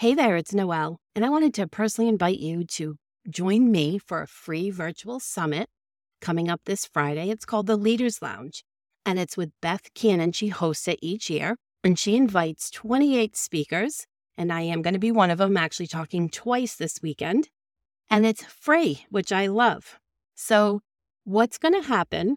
Hey there, it's Noelle, and I wanted to personally invite you to join me for a free virtual summit coming up this Friday. It's called the Leaders Lounge, and it's with Beth Cannon. She hosts it each year, and she invites 28 speakers, and I am going to be one of them, actually talking twice this weekend. And it's free, which I love. So, what's going to happen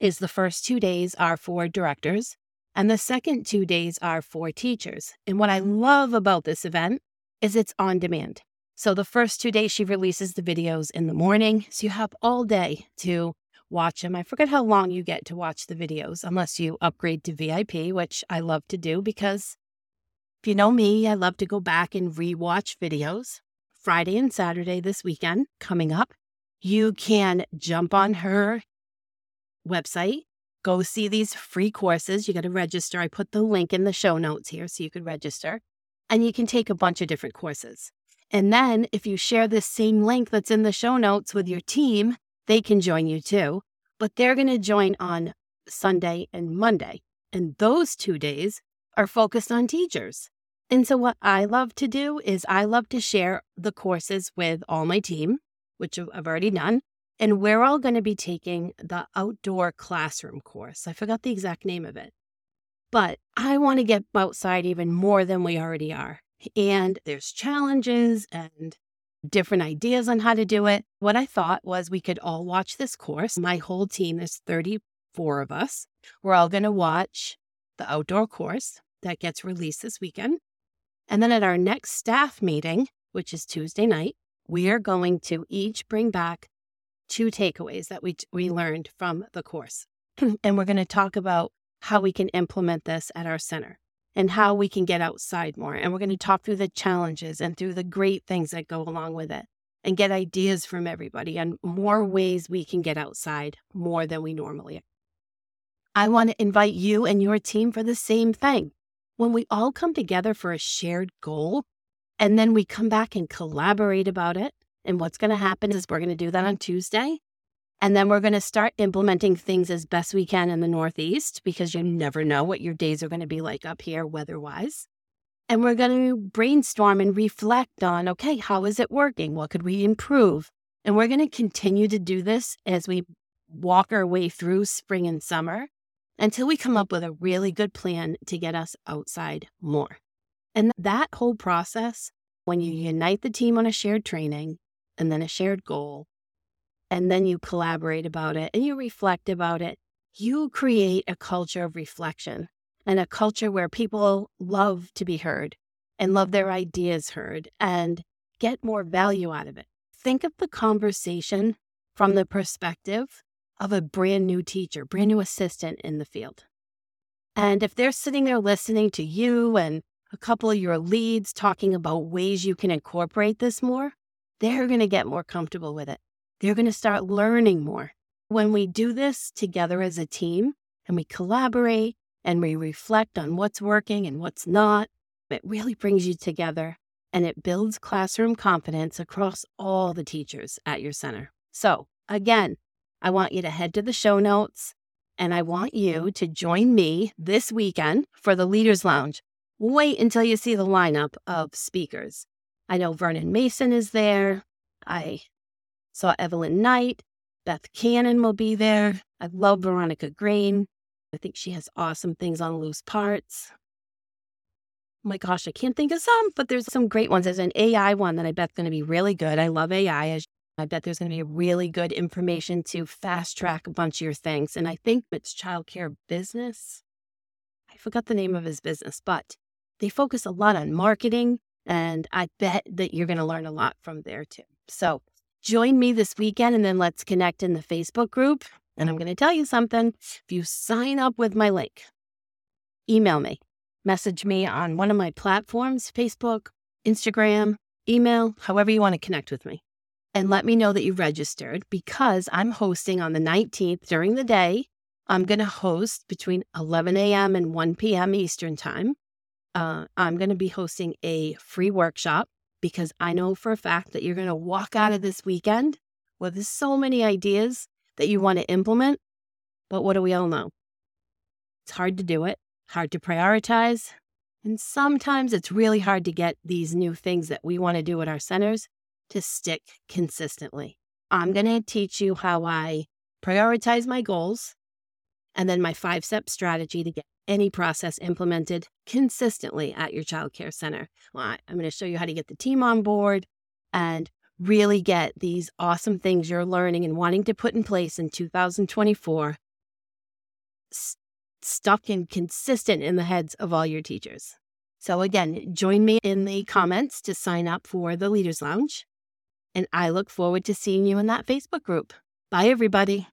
is the first two days are for directors, and the second two days are for teachers. And what I mm-hmm. love about this event is it's on demand. So the first two days, she releases the videos in the morning. So you have all day to watch them. I forget how long you get to watch the videos, unless you upgrade to VIP, which I love to do because if you know me, I love to go back and rewatch videos. Friday and Saturday this weekend coming up, you can jump on her website go see these free courses. You got to register. I put the link in the show notes here so you could register. And you can take a bunch of different courses. And then if you share this same link that's in the show notes with your team, they can join you too. But they're going to join on Sunday and Monday. And those two days are focused on teachers. And so, what I love to do is I love to share the courses with all my team, which I've already done. And we're all going to be taking the outdoor classroom course. I forgot the exact name of it. But I want to get outside even more than we already are. And there's challenges and different ideas on how to do it. What I thought was we could all watch this course. My whole team, there's 34 of us. We're all going to watch the outdoor course that gets released this weekend. And then at our next staff meeting, which is Tuesday night, we are going to each bring back two takeaways that we, we mm-hmm. learned from the course. and we're going to talk about how we can implement this at our center and how we can get outside more. And we're going to talk through the challenges and through the great things that go along with it and get ideas from everybody on more ways we can get outside more than we normally are. I want to invite you and your team for the same thing. When we all come together for a shared goal, and then we come back and collaborate about it, and what's going to happen is we're going to do that on Tuesday. And then we're going to start implementing things as best we can in the Northeast because you never know what your days are going to be like up here weather wise. And we're going to brainstorm and reflect on okay, how is it working? What could we improve? And we're going to continue to do this as we walk our way through spring and summer until we come up with a really good plan to get us outside more. And that whole process, when you unite the team on a shared training, and then a shared goal, and then you collaborate about it and you reflect about it, you create a culture of reflection and a culture where people love to be heard and love their mm-hmm. ideas heard and get more value out of it. Think of the conversation from the perspective of a brand new teacher, brand new assistant in the field. And if they're sitting there listening to you and a couple of your leads talking about ways you can incorporate this more, they're going to get more comfortable with it. They're going to start learning more. When we do this together as a team and we collaborate and we reflect on what's working and what's not, it really brings you together and it builds classroom confidence across all the teachers at your center. So, again, I want you to head to the show notes and I want you to join me this weekend for the Leaders Lounge. Wait until you see the lineup of speakers. I know Vernon Mason is there. I saw Evelyn Knight. Beth Cannon will be there. I love Veronica Green. I think she has awesome things on loose parts. Oh my gosh, I can't think of some, but there's some great ones. There's an AI one that I bet's going to be really good. I love AI. I bet there's going to be really good information to fast track a bunch of your things. And I think it's childcare business. I forgot the name of his business, but they focus a lot on marketing and I bet that you're going to learn a lot from there too. So join me this weekend and then let's connect in the Facebook group. And I'm going to tell you something. If you sign up with my link, email me, message me on one of my platforms Facebook, Instagram, email, however you want to connect with me. And let me know that you registered because I'm hosting on the 19th during the day. I'm going to host between 11 a.m. and 1 p.m. Eastern Time uh, I'm going to be hosting a free workshop because I know for a fact that you're going to walk out of this weekend with so many ideas that you want to implement. But what do we all know? It's hard to do it, hard to prioritize, And sometimes it's really hard to get these new things that we want to do at our centers to stick consistently. I'm going to teach you how I prioritize my goals and then my five step strategy to get any process implemented consistently at your child care center. Well, I'm going to show you how to get the team on board and really get these awesome things you're learning and wanting to put in place in 2024 stuck and consistent in the heads of all your teachers. So, again, join me in the comments to sign up for the Leaders Lounge. And I look forward to seeing you in that Facebook group. Bye, everybody.